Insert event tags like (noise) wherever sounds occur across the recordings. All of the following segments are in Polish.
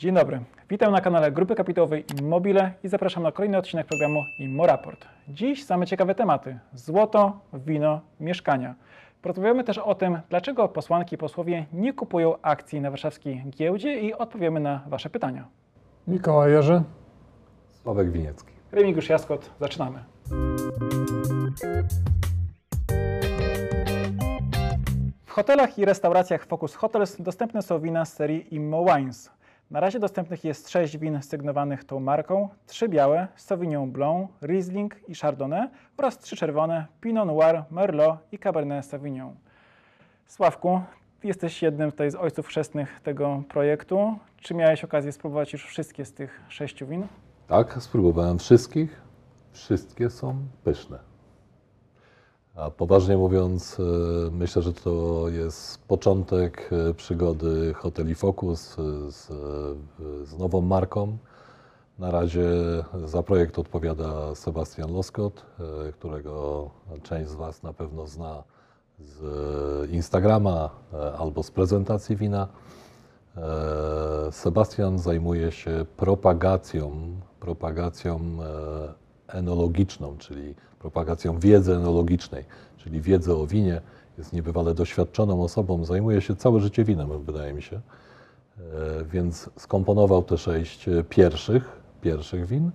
Dzień dobry. Witam na kanale Grupy Kapitałowej Immobile i zapraszam na kolejny odcinek programu Immoraport. Dziś same ciekawe tematy: złoto, wino, mieszkania. Porozmawiamy też o tym, dlaczego posłanki i posłowie nie kupują akcji na warszawskiej giełdzie i odpowiemy na Wasze pytania. Mikołaj Jerzy. Sławek Winiecki. Remigiusz Jaskot, zaczynamy. W hotelach i restauracjach Focus Hotels dostępne są wina z serii Immo Wines. Na razie dostępnych jest 6 win sygnowanych tą marką, 3 białe, Sauvignon Blanc, Riesling i Chardonnay oraz 3 czerwone, Pinot Noir, Merlot i Cabernet Sauvignon. Sławku, jesteś jednym tutaj z ojców chrzestnych tego projektu. Czy miałeś okazję spróbować już wszystkie z tych sześciu win? Tak, spróbowałem wszystkich. Wszystkie są pyszne. A poważnie mówiąc, e, myślę, że to jest początek e, przygody Hoteli Focus e, z, z nową marką. Na razie za projekt odpowiada Sebastian Loskot, którego część z Was na pewno zna z Instagrama albo z prezentacji wina. Sebastian zajmuje się propagacją, propagacją enologiczną, czyli propagacją wiedzy enologicznej, czyli wiedzy o winie. Jest niebywale doświadczoną osobą, zajmuje się całe życie winem, wydaje mi się. E, więc skomponował te sześć pierwszych, pierwszych win.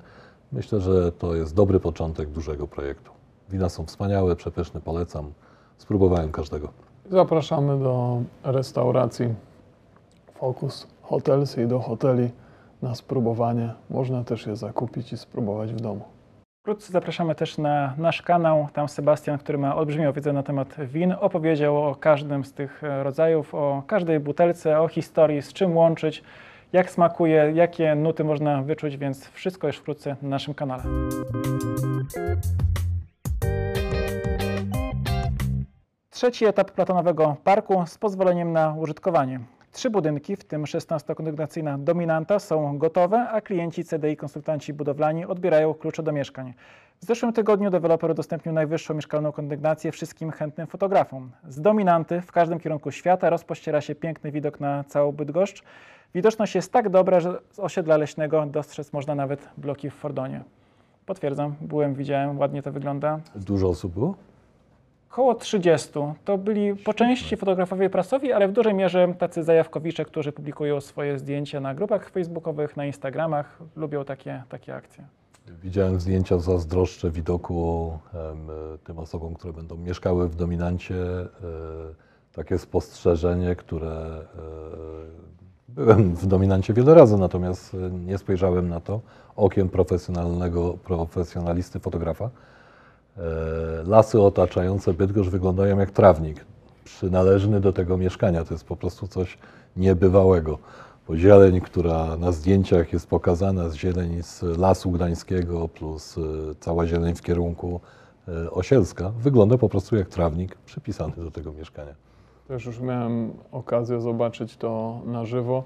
Myślę, że to jest dobry początek dużego projektu. Wina są wspaniałe, przepyszne, polecam. Spróbowałem każdego. Zapraszamy do restauracji Focus Hotels i do hoteli na spróbowanie. Można też je zakupić i spróbować w domu. Wkrótce zapraszamy też na nasz kanał. Tam Sebastian, który ma olbrzymią wiedzę na temat win, opowiedział o każdym z tych rodzajów, o każdej butelce, o historii, z czym łączyć, jak smakuje, jakie nuty można wyczuć, więc wszystko już wkrótce na naszym kanale. Trzeci etap platonowego parku z pozwoleniem na użytkowanie. Trzy budynki, w tym 16-kondygnacyjna dominanta, są gotowe, a klienci CDI, konsultanci budowlani odbierają klucze do mieszkań. W zeszłym tygodniu deweloper udostępnił najwyższą mieszkalną kondygnację wszystkim chętnym fotografom. Z dominanty w każdym kierunku świata rozpościera się piękny widok na całą Bydgoszcz. Widoczność jest tak dobra, że z osiedla leśnego dostrzec można nawet bloki w Fordonie. Potwierdzam, byłem, widziałem, ładnie to wygląda. Dużo osób było? Około 30. To byli po części fotografowie prasowi, ale w dużej mierze tacy zajawkowicze, którzy publikują swoje zdjęcia na grupach facebookowych, na Instagramach. Lubią takie, takie akcje. Widziałem zdjęcia, zazdroszczę widoku tym osobom, które będą mieszkały w dominancie. E, takie spostrzeżenie, które e, byłem w dominancie wiele razy, natomiast e, nie spojrzałem na to okiem profesjonalnego, profesjonalisty fotografa. E, lasy otaczające Bydgoszcz wyglądają jak trawnik przynależny do tego mieszkania. To jest po prostu coś niebywałego. Bo zieleń, która na zdjęciach jest pokazana, z zieleń z Lasu Gdańskiego plus e, cała zieleń w kierunku e, Osielska, wygląda po prostu jak trawnik przypisany do tego mieszkania. Też już miałem okazję zobaczyć to na żywo.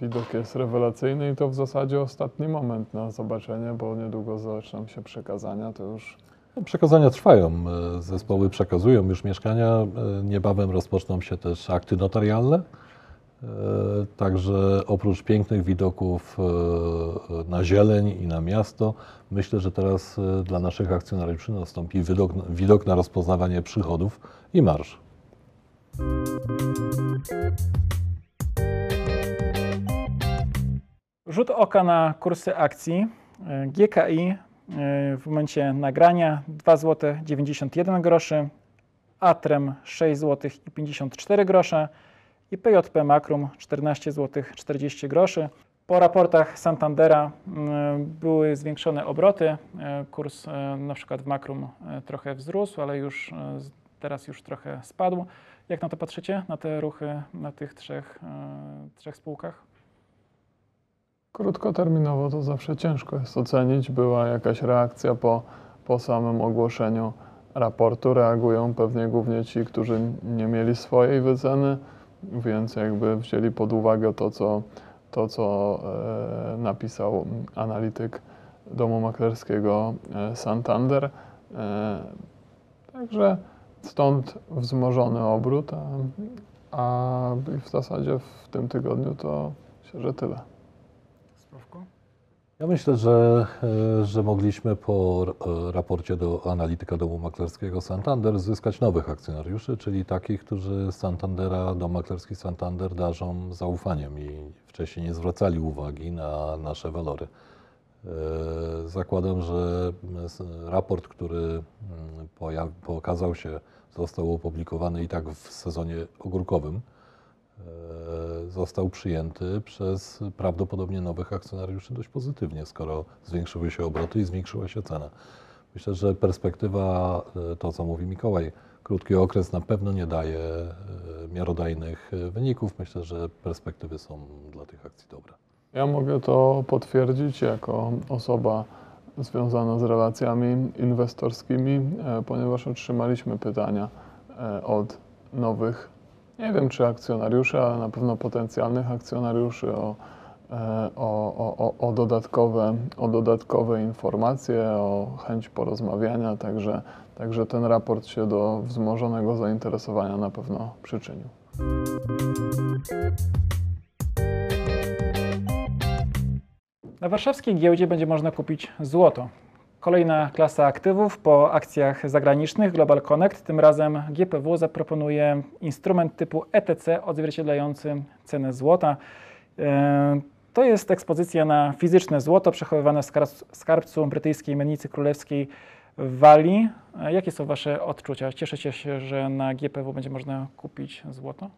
Widok jest rewelacyjny i to w zasadzie ostatni moment na zobaczenie, bo niedługo zaczną się przekazania, to już przekazania trwają. E, zespoły przekazują już mieszkania. E, niebawem rozpoczną się też akty notarialne. E, także oprócz pięknych widoków na zieleń i na miasto, myślę, że teraz dla naszych akcjonariuszy nastąpi widok, widok na rozpoznawanie przychodów i marsz. Rzut oka na kursy akcji. GKI w momencie nagrania 2 zł 91 groszy, Atrem 6 zł i 54 grosze i PJP Makrum 14 zł 40 groszy. Po raportach Santandera były zwiększone obroty. E, kurs e, na przykład w Makrum e, trochę wzrósł, ale już teraz już trochę spadł. Jak na to patrzycie, na te ruchy na tych trzech, trzech spółkach? Krótkoterminowo to zawsze ciężko jest ocenić. Była jakaś reakcja po, po samym ogłoszeniu raportu. Reagują pewnie głównie ci, którzy nie mieli swojej wyceny, więc jakby wzięli pod uwagę to, co, to, co e, napisał analityk domu maklerskiego e, Santander. E, także stąd wzmożony obrót, a, a w zasadzie w tym tygodniu to myślę, że tyle. Sławku? Ja myślę, że, e, że mogliśmy po e, raporcie do analityka domu maklerskiego Santander zyskać nowych akcjonariuszy, czyli takich, którzy Santandera, dom maklerski Santander darzą zaufaniem i wcześniej nie zwracali uwagi na nasze walory. E, Zakładam, że raport, który pokazał się, został opublikowany i tak w sezonie ogórkowym, został przyjęty przez prawdopodobnie nowych akcjonariuszy dość pozytywnie, skoro zwiększyły się obroty i zwiększyła się cena. Myślę, że perspektywa, e, to co mówi Mikołaj, krótki okres na pewno nie daje e, miarodajnych e, wyników. Myślę, że perspektywy są dla tych akcji dobre. Ja mogę to potwierdzić jako osoba związana z relacjami inwestorskimi, e, ponieważ otrzymaliśmy pytania e, od nowych, nie wiem czy akcjonariuszy, ale na pewno potencjalnych akcjonariuszy o, e, o, o, o, o, dodatkowe, o dodatkowe informacje, o chęć porozmawiania, także, także ten raport się do wzmożonego zainteresowania na pewno przyczynił. Na warszawskiej giełdzie będzie można kupić złoto. Kolejna klasa aktywów po akcjach zagranicznych Global Connect. Tym razem GPW zaproponuje instrument typu ETC odzwierciedlający cenę złota. E, To jest ekspozycja na fizyczne złoto przechowywane w skarb- skarbcu brytyjskiej mennicy królewskiej w Walii. E, Jakie są Wasze odczucia? Cieszycie się, że na GPW będzie można kupić złoto?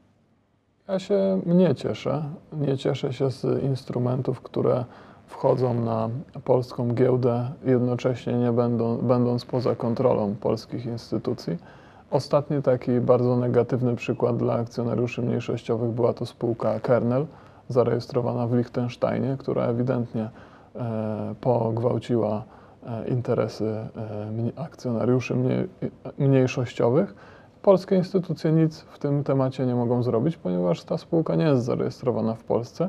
Ja się nie cieszę. Nie cieszę się z instrumentów, które wchodzą na polską giełdę, jednocześnie nie będą, będąc poza kontrolą polskich instytucji. Ostatni taki bardzo negatywny przykład dla akcjonariuszy mniejszościowych była to spółka Kernel, zarejestrowana w Liechtensteinie, która ewidentnie e, pogwałciła e, interesy e, akcjonariuszy mniej, mniejszościowych. Polskie instytucje nic w tym temacie nie mogą zrobić, ponieważ ta spółka nie jest zarejestrowana w Polsce,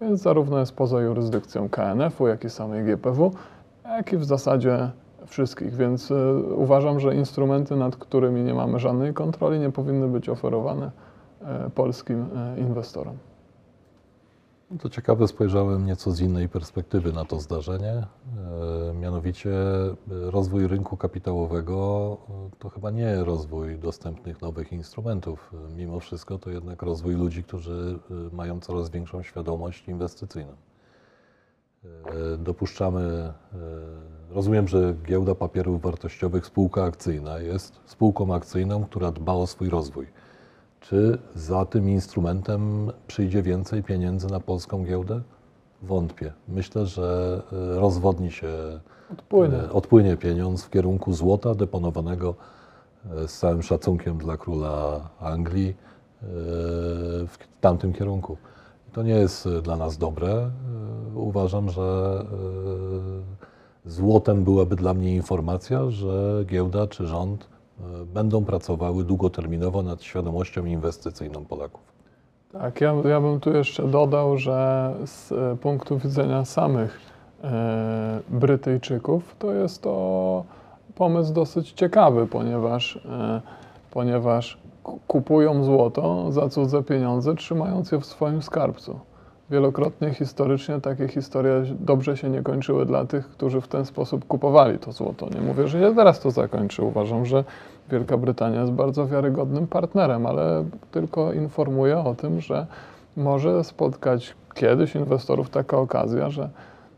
więc zarówno jest poza jurysdykcją KNF-u, jak i samej GPW, jak i w zasadzie wszystkich. Więc y, uważam, że instrumenty, nad którymi nie mamy żadnej kontroli, nie powinny być oferowane y, polskim y, inwestorom. No To ciekawe, spojrzałem nieco z innej perspektywy na to zdarzenie. E, Mianowicie e, rozwój rynku kapitałowego e, to chyba nie rozwój dostępnych nowych instrumentów. Mimo wszystko to jednak rozwój ludzi, którzy mają coraz większą świadomość inwestycyjną. Dopuszczamy, rozumiem, że giełda papierów wartościowych, spółka akcyjna jest spółką akcyjną, która dba o swój rozwój. Czy za tym instrumentem przyjdzie więcej pieniędzy na polską giełdę? Wątpię. Myślę, że e, rozwodni się, Odpłynie. e, odpłynie pieniądz w kierunku złota deponowanego e, z całym szacunkiem dla króla Anglii w tamtym kierunku. To nie jest dla nas dobre. Uważam, że złotem byłaby dla mnie informacja, że giełda czy rząd będą pracowały długoterminowo nad świadomością inwestycyjną Polaków. Tak, ja, ja bym tu jeszcze dodał, że z e, punktu widzenia samych e, Brytyjczyków to jest to pomysł dosyć ciekawy, ponieważ, e, ponieważ ku- kupują złoto za cudze pieniądze, trzymając je w swoim skarbcu. Wielokrotnie historycznie takie historie dobrze się nie kończyły dla tych, którzy w ten sposób kupowali to złoto. Nie mówię, że się teraz to zakończy. Uważam, że Wielka Brytania jest bardzo wiarygodnym partnerem, ale tylko informuję o tym, że może spotkać kiedyś inwestorów taka okazja, że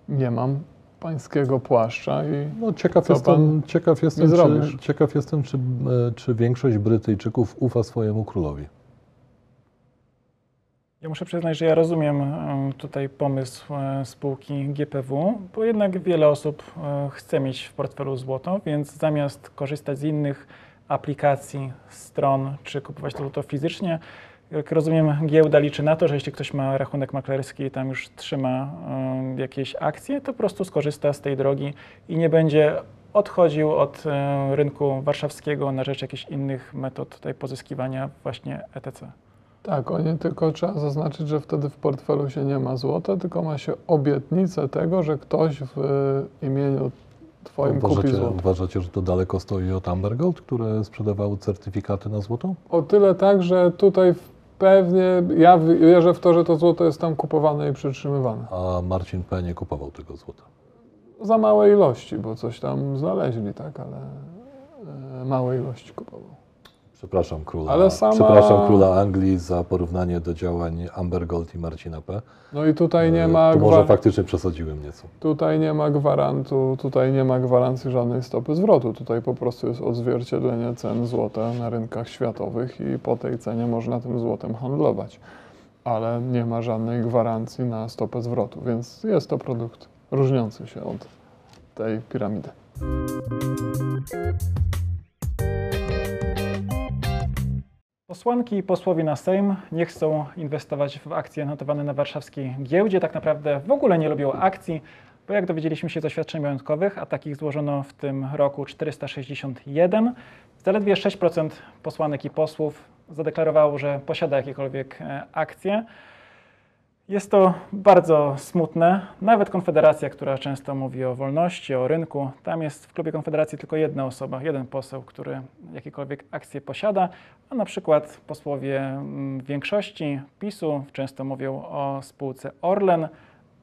nie mam pańskiego płaszcza i No, ciekaw, jestem, pan ciekaw, jestem, czy, ciekaw jestem, czy, czy większość Brytyjczyków ufa swojemu królowi. Ja muszę przyznać, że ja rozumiem tutaj pomysł e, spółki GPW, bo jednak wiele osób e, chce mieć w portfelu złoto, więc zamiast korzystać z innych aplikacji, stron, czy kupować to złoto fizycznie, jak rozumiem, giełda liczy na to, że jeśli ktoś ma rachunek maklerski i tam już trzyma jakieś akcje, to po prostu skorzysta z tej drogi i nie będzie odchodził od e, rynku warszawskiego na rzecz jakichś innych metod tutaj pozyskiwania właśnie ETC. tak, oni tylko trzeba zaznaczyć, że wtedy w portfelu się nie ma złota, tylko ma się obietnicę tego, że ktoś w e, imieniu twoim kupi Uważacie, złoto. uważacie, że to daleko stoi od Amber Gold, które sprzedawały certyfikaty na złoto? O tyle tak, że tutaj Pewnie, ja wierzę w to, że to złoto jest tam kupowane i przytrzymywane. A Marcin P. nie kupował tego złota. Za małe ilości, bo coś tam znaleźli, tak, ale e, małe ilości kupował. Przepraszam króla, Ale sama- przepraszam króla Anglii za porównanie do działań Amber Gold i Marcina P. No i tutaj nie E, ma, Tu może faktycznie przesadziłem nieco. tutaj nie ma gwarantu, tutaj nie ma gwarancji żadnej stopy zwrotu. Tutaj po prostu jest odzwierciedlenie cen złota na rynkach światowych i po tej cenie można tym złotem handlować. Ale nie ma żadnej gwarancji na stopę zwrotu, więc jest to produkt różniący się od tej piramidy. Posłanki i posłowie na Sejm nie chcą inwestować w akcje notowane na warszawskiej giełdzie. Tak naprawdę w ogóle nie lubią akcji, bo jak dowiedzieliśmy się z oświadczeń majątkowych, a takich złożono w tym roku 461, zaledwie 6% posłanek i posłów zadeklarowało, że posiada jakiekolwiek e, akcje. Jest to bardzo smutne. Nawet Konfederacja, która często mówi o wolności, o rynku, tam jest w klubie Konfederacji tylko jedna osoba, jeden poseł, który jakiekolwiek akcje posiada, a na przykład posłowie mm, większości PiSu często mówią o spółce Orlen.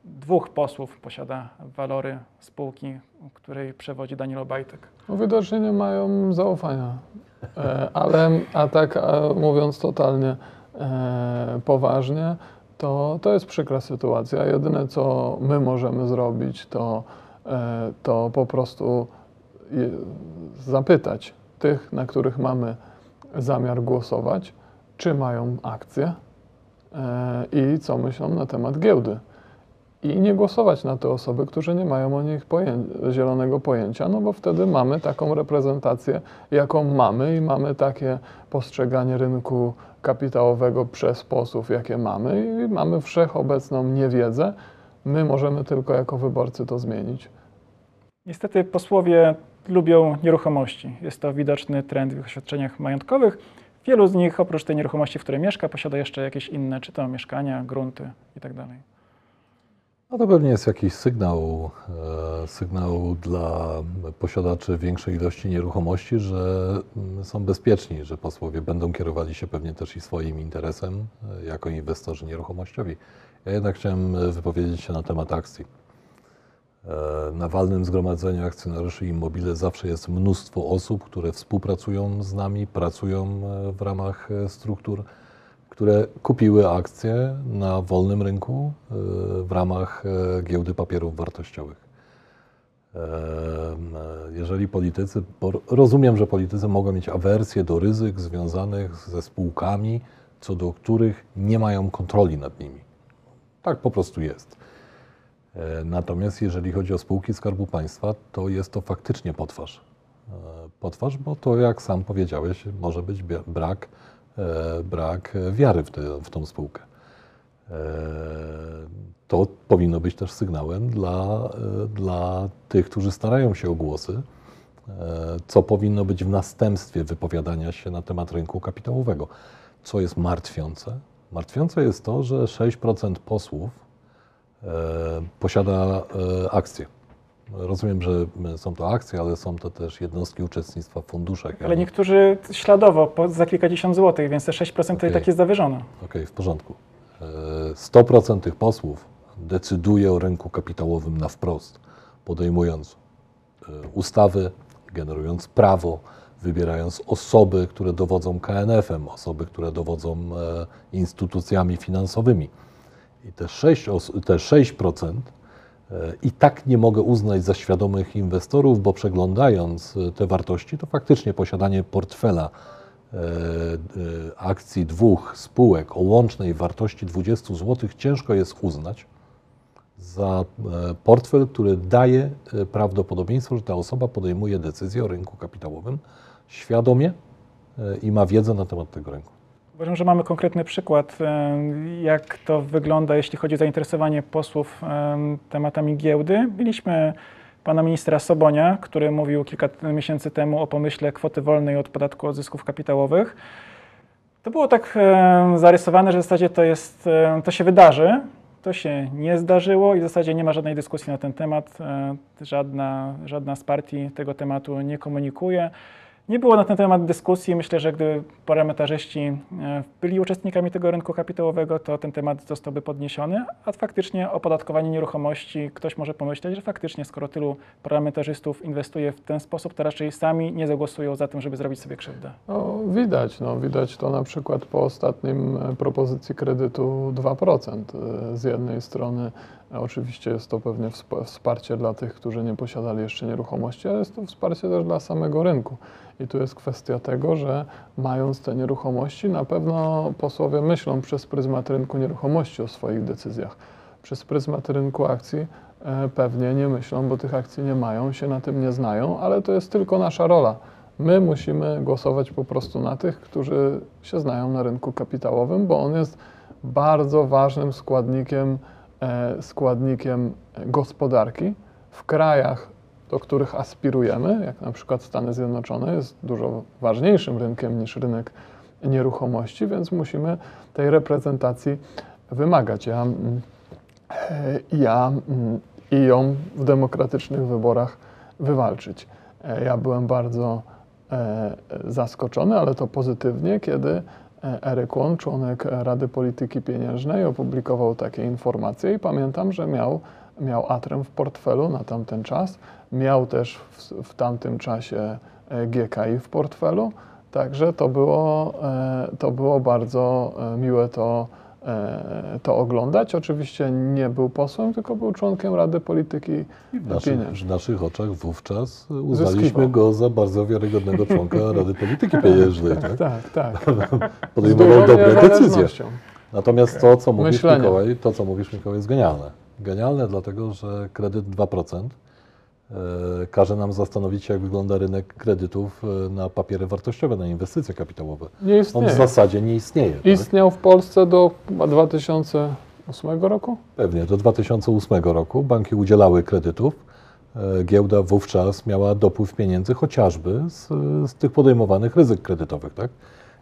Dwóch posłów posiada walory spółki, której przewodzi Daniel Obajtek. No widocznie nie mają zaufania. E, ale, a tak mówiąc totalnie e, poważnie, to, to jest przykra sytuacja. Jedyne, co my możemy zrobić, to, e, to po prostu zapytać tych, na których mamy zamiar głosować, czy mają akcje e, i co myślą na temat giełdy i nie głosować na te osoby, które nie mają o nich zielonego pojęcia, no bo wtedy mamy taką reprezentację, jaką mamy i mamy takie postrzeganie rynku kapitałowego przez posłów, jakie mamy i mamy wszechobecną niewiedzę. My możemy tylko jako wyborcy to zmienić. Niestety posłowie lubią nieruchomości. Jest to widoczny trend w ich oświadczeniach majątkowych. Wielu z nich, oprócz tej nieruchomości, w której mieszka, posiada jeszcze jakieś inne, czy to mieszkania, grunty itd. No to pewnie jest jakiś sygnał, e, sygnał dla posiadaczy większej ilości nieruchomości, że mm, są bezpieczni, że posłowie będą kierowali się pewnie też i swoim interesem e, jako inwestorzy nieruchomościowi. Ja jednak chciałem e, wypowiedzieć się na temat akcji. Na walnym zgromadzeniu akcjonariuszy Immobile zawsze jest mnóstwo osób, które współpracują z nami, pracują w ramach struktur, które kupiły akcje na wolnym rynku e, w ramach e, giełdy papierów wartościowych. E, Jeżeli politycy, bo rozumiem, że politycy mogą mieć awersję do ryzyk związanych ze spółkami, co do których nie mają kontroli nad nimi. Tak po prostu jest. Natomiast jeżeli chodzi o spółki Skarbu Państwa, to jest to faktycznie potwarz. Potwarz, bo to jak sam powiedziałeś, może być brak, brak e, wiary w, tę w tą spółkę. E, To powinno być też sygnałem dla, e, dla tych, którzy starają się o głosy, co powinno być w następstwie wypowiadania się na temat rynku kapitałowego. Co jest martwiące? Martwiące jest to, że 6% posłów posiada akcje. Rozumiem, że są to akcje, ale są to też jednostki uczestnictwa w funduszach. Ale niektórzy śladowo, po, za kilkadziesiąt złotych, więc te 6% to i tak jest zawyżone. Okej, w porządku. E, 100% tych posłów decyduje o rynku kapitałowym na wprost, podejmując e, ustawy, generując prawo, wybierając osoby, które dowodzą KNF-em, osoby, które dowodzą e, instytucjami finansowymi. I te 6%, os- te 6% e, i tak nie mogę uznać za świadomych inwestorów, bo przeglądając e, te wartości, to faktycznie posiadanie portfela e, e, akcji dwóch spółek o łącznej wartości 20 zł ciężko jest uznać za portfel, który daje prawdopodobieństwo, że ta osoba podejmuje decyzję o rynku kapitałowym świadomie i ma wiedzę na temat tego rynku. Uważam, że mamy konkretny przykład, jak to wygląda, jeśli chodzi o zainteresowanie posłów tematami giełdy. Mieliśmy pana ministra Sobonia, który mówił kilka miesięcy temu o pomyśle kwoty wolnej od podatku od zysków kapitałowych. To było tak zarysowane, że w zasadzie to, jest, to się wydarzy. To się nie zdarzyło i w zasadzie nie ma żadnej dyskusji na ten temat. E, Żadna, żadna z partii tego tematu nie komunikuje. Nie było na ten temat dyskusji. Myślę, że gdyby parlamentarzyści e, byli uczestnikami tego rynku kapitałowego, to ten temat zostałby podniesiony, a faktycznie opodatkowanie nieruchomości, ktoś może pomyśleć, że faktycznie skoro tylu parlamentarzystów inwestuje w ten sposób, to raczej sami nie zagłosują za tym, żeby zrobić sobie krzywdę. No, widać, no, widać to na przykład po ostatnim e, propozycji kredytu 2%. E, z jednej strony oczywiście jest to pewnie wsparcie dla tych, którzy nie posiadali jeszcze nieruchomości, ale jest to wsparcie też dla samego rynku. I tu jest kwestia tego, że mając te nieruchomości, na pewno posłowie myślą przez pryzmat rynku nieruchomości o swoich decyzjach. Przez pryzmat rynku akcji e, pewnie nie myślą, bo tych akcji nie mają, się na tym nie znają, ale to jest tylko nasza rola. My musimy głosować po prostu na tych, którzy się znają na rynku kapitałowym, bo on jest bardzo ważnym składnikiem, e, składnikiem gospodarki w krajach do których aspirujemy, jak na przykład Stany Zjednoczone, jest dużo ważniejszym rynkiem niż rynek nieruchomości, więc musimy tej reprezentacji wymagać. Ja, mm, e, ja mm, i ją w demokratycznych wyborach wywalczyć. E, ja byłem bardzo e, zaskoczony, ale to pozytywnie, kiedy Eryk Łon, członek Rady Polityki Pieniężnej, opublikował takie informacje i pamiętam, że miał, miał Atrem w portfelu na tamten czas. Miał też w, w tamtym czasie e, GKI w portfelu, także to było, e, to było bardzo e, miłe to, to oglądać. Oczywiście nie był posłem, tylko był członkiem Rady Polityki w naszych, w naszych oczach wówczas uznaliśmy Zyskiwał. go za bardzo wiarygodnego członka (laughs) Rady Polityki Pieniężnej. tak, tak. tak. (laughs) Podejmował dobre decyzje. Natomiast to, co mówisz, Mikołaj, to, co mówisz, Mikołaj, jest genialne. Genialne dlatego, że kredyt 2% E, każe nam zastanowić się, jak wygląda rynek kredytów e, na papiery wartościowe, na inwestycje kapitałowe. Nie istnieje. On w zasadzie nie istnieje. Tak? Istniał tak? w Polsce do 2008 roku? Pewnie, do 2008 roku banki udzielały kredytów. E, giełda wówczas miała dopływ pieniędzy chociażby z, z tych podejmowanych ryzyk kredytowych. Tak?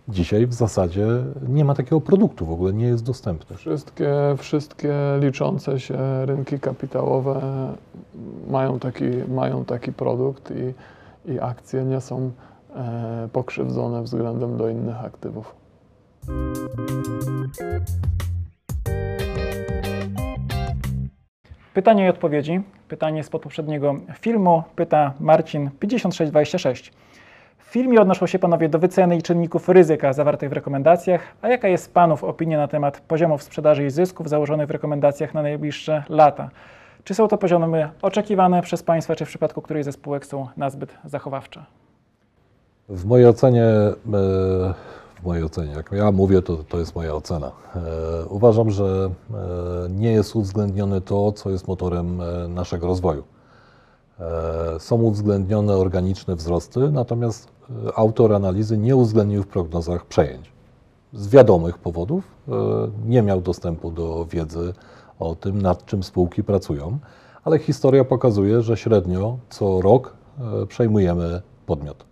Dzisiaj w zasadzie nie ma takiego produktu, w ogóle nie jest dostępny. Wszystkie, wszystkie liczące się rynki kapitałowe mają taki, mają taki produkt i, i akcje nie są e, pokrzywdzone względem do innych aktywów. Pytanie i odpowiedzi. Pytanie spod poprzedniego filmu. Pyta Marcin 5626. Filmie odnoszą się panowie do wyceny i czynników ryzyka zawartych w rekomendacjach, a jaka jest panów opinia na temat poziomów sprzedaży i zysków założonych w rekomendacjach na najbliższe lata? Czy są to poziomy oczekiwane przez państwa, czy w przypadku której ze spółek są nazbyt zachowawcze? W mojej ocenie, e, w mojej ocenie, jak ja mówię, to, to jest moja ocena. E, uważam, że e, nie jest uwzględnione to, co jest motorem naszego rozwoju. Są uwzględnione organiczne wzrosty, natomiast autor analizy nie uwzględnił w prognozach przejęć. Z wiadomych powodów nie miał dostępu do wiedzy o tym, nad czym spółki pracują, ale historia pokazuje, że średnio co rok e, przejmujemy podmiot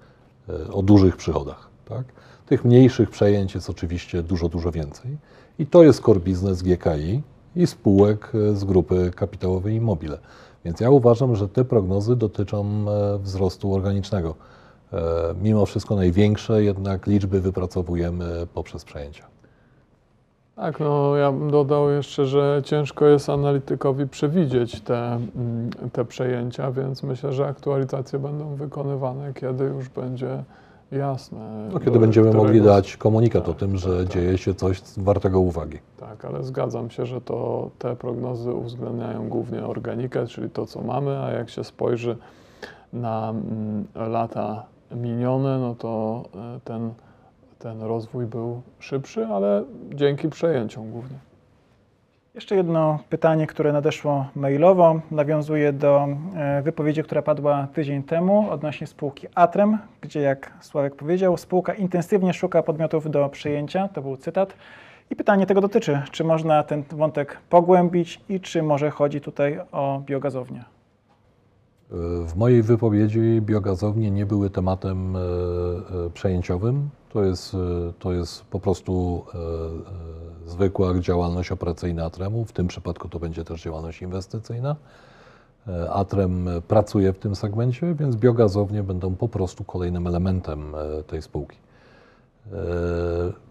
e, o dużych przychodach. Tak? Tych mniejszych przejęć jest oczywiście dużo, dużo więcej. I to jest core business GKI i spółek e, z grupy kapitałowej Immobile. Więc ja uważam, że te prognozy dotyczą wzrostu organicznego. Mimo wszystko największe jednak liczby wypracowujemy poprzez przejęcia. Tak, no ja bym dodał jeszcze, że ciężko jest analitykowi przewidzieć te, mm, te przejęcia, więc myślę, że aktualizacje będą wykonywane, kiedy już będzie jasne. No, kiedy będziemy mogli dać komunikat tak, o tym, że tak, tak. dzieje się coś wartego uwagi. Tak, ale zgadzam się, że to te prognozy uwzględniają głównie organikę, czyli to, co mamy, a jak się spojrzy na mm, lata minione, no to e, ten ten rozwój był szybszy, ale dzięki przejęciom głównie. Jeszcze jedno pytanie, które nadeszło mailowo, nawiązuje do e, wypowiedzi, która padła tydzień temu odnośnie spółki Atrem, gdzie jak Sławek powiedział, spółka intensywnie szuka podmiotów do przejęcia, to był cytat. I pytanie tego dotyczy, czy można ten wątek pogłębić i czy może chodzi tutaj o biogazownię? W mojej wypowiedzi biogazownie nie były tematem e, e, przejęciowym. To jest, e, to jest po prostu zwykła działalność operacyjna Atremu. W tym przypadku to będzie też działalność inwestycyjna. Atrem pracuje w tym segmencie, więc biogazownie będą po prostu kolejnym elementem tej spółki.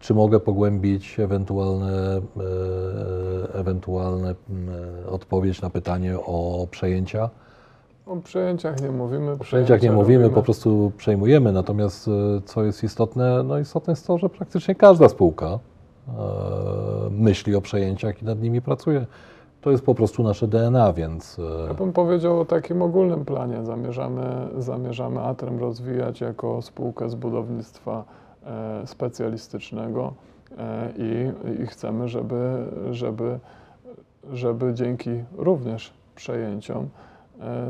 Czy mogę pogłębić ewentualne, ewentualne mm, odpowiedź na pytanie o przejęcia? O przejęciach nie mówimy. O przejęciach nie mówimy, robimy. po prostu przejmujemy. Natomiast e, co jest istotne? No istotne jest to, że praktycznie każda spółka e, myśli o przejęciach i nad nimi pracuje. To jest po prostu nasze DNA, więc e, Ja bym powiedział o takim ogólnym planie. Zamierzamy, zamierzamy Atrem rozwijać jako spółkę z budownictwa e, specjalistycznego e, i, i chcemy, żeby, żeby, żeby dzięki również przejęciom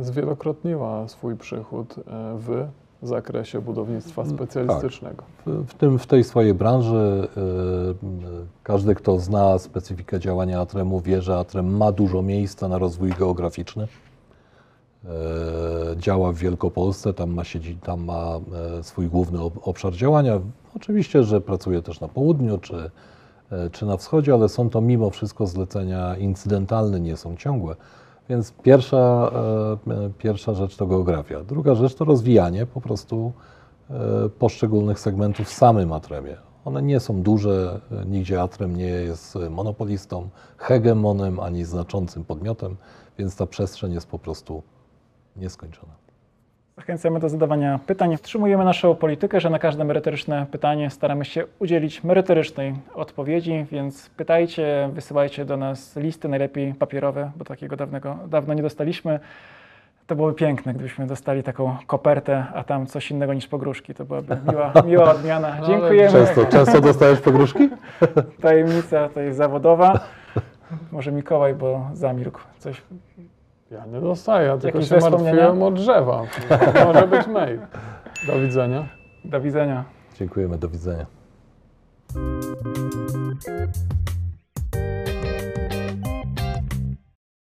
zwielokrotniła swój przychód e, w zakresie budownictwa Mm, specjalistycznego. w, w, tym, w tej swojej branży e, każdy, kto zna specyfikę działania Atremu, wie, że Atrem ma dużo miejsca na rozwój geograficzny. E, działa w Wielkopolsce, tam ma, siedzi, tam ma e, swój główny ob- obszar działania. Oczywiście, że pracuje też na południu czy, e, czy na wschodzie, ale są to mimo wszystko zlecenia incydentalne, nie są ciągłe. Więc pierwsza, e, e, pierwsza rzecz to geografia. Druga rzecz to rozwijanie po prostu e, poszczególnych segmentów w samym Atremie. One nie są duże, nigdzie Atrem nie jest monopolistą, hegemonem ani znaczącym podmiotem, więc ta przestrzeń jest po prostu nieskończona. Zachęcamy do zadawania pytań. Wstrzymujemy naszą politykę, że na każde merytoryczne pytanie staramy się udzielić merytorycznej odpowiedzi, więc pytajcie, wysyłajcie do nas listy, najlepiej papierowe, bo takiego dawnego, dawno nie dostaliśmy. To byłoby piękne, gdybyśmy dostali taką kopertę, a tam coś innego niż pogróżki. To byłaby miła, (laughs) miła odmiana. Dziękujemy. Często, często dostajesz pogróżki? (laughs) Tajemnica to jest zawodowa. Może Mikołaj, bo zamilkł. Coś Ja nie dostaję, ja tylko Jakieś się martwiłem o drzewa. Może być mail. Do widzenia. do widzenia. Dziękujemy, do widzenia.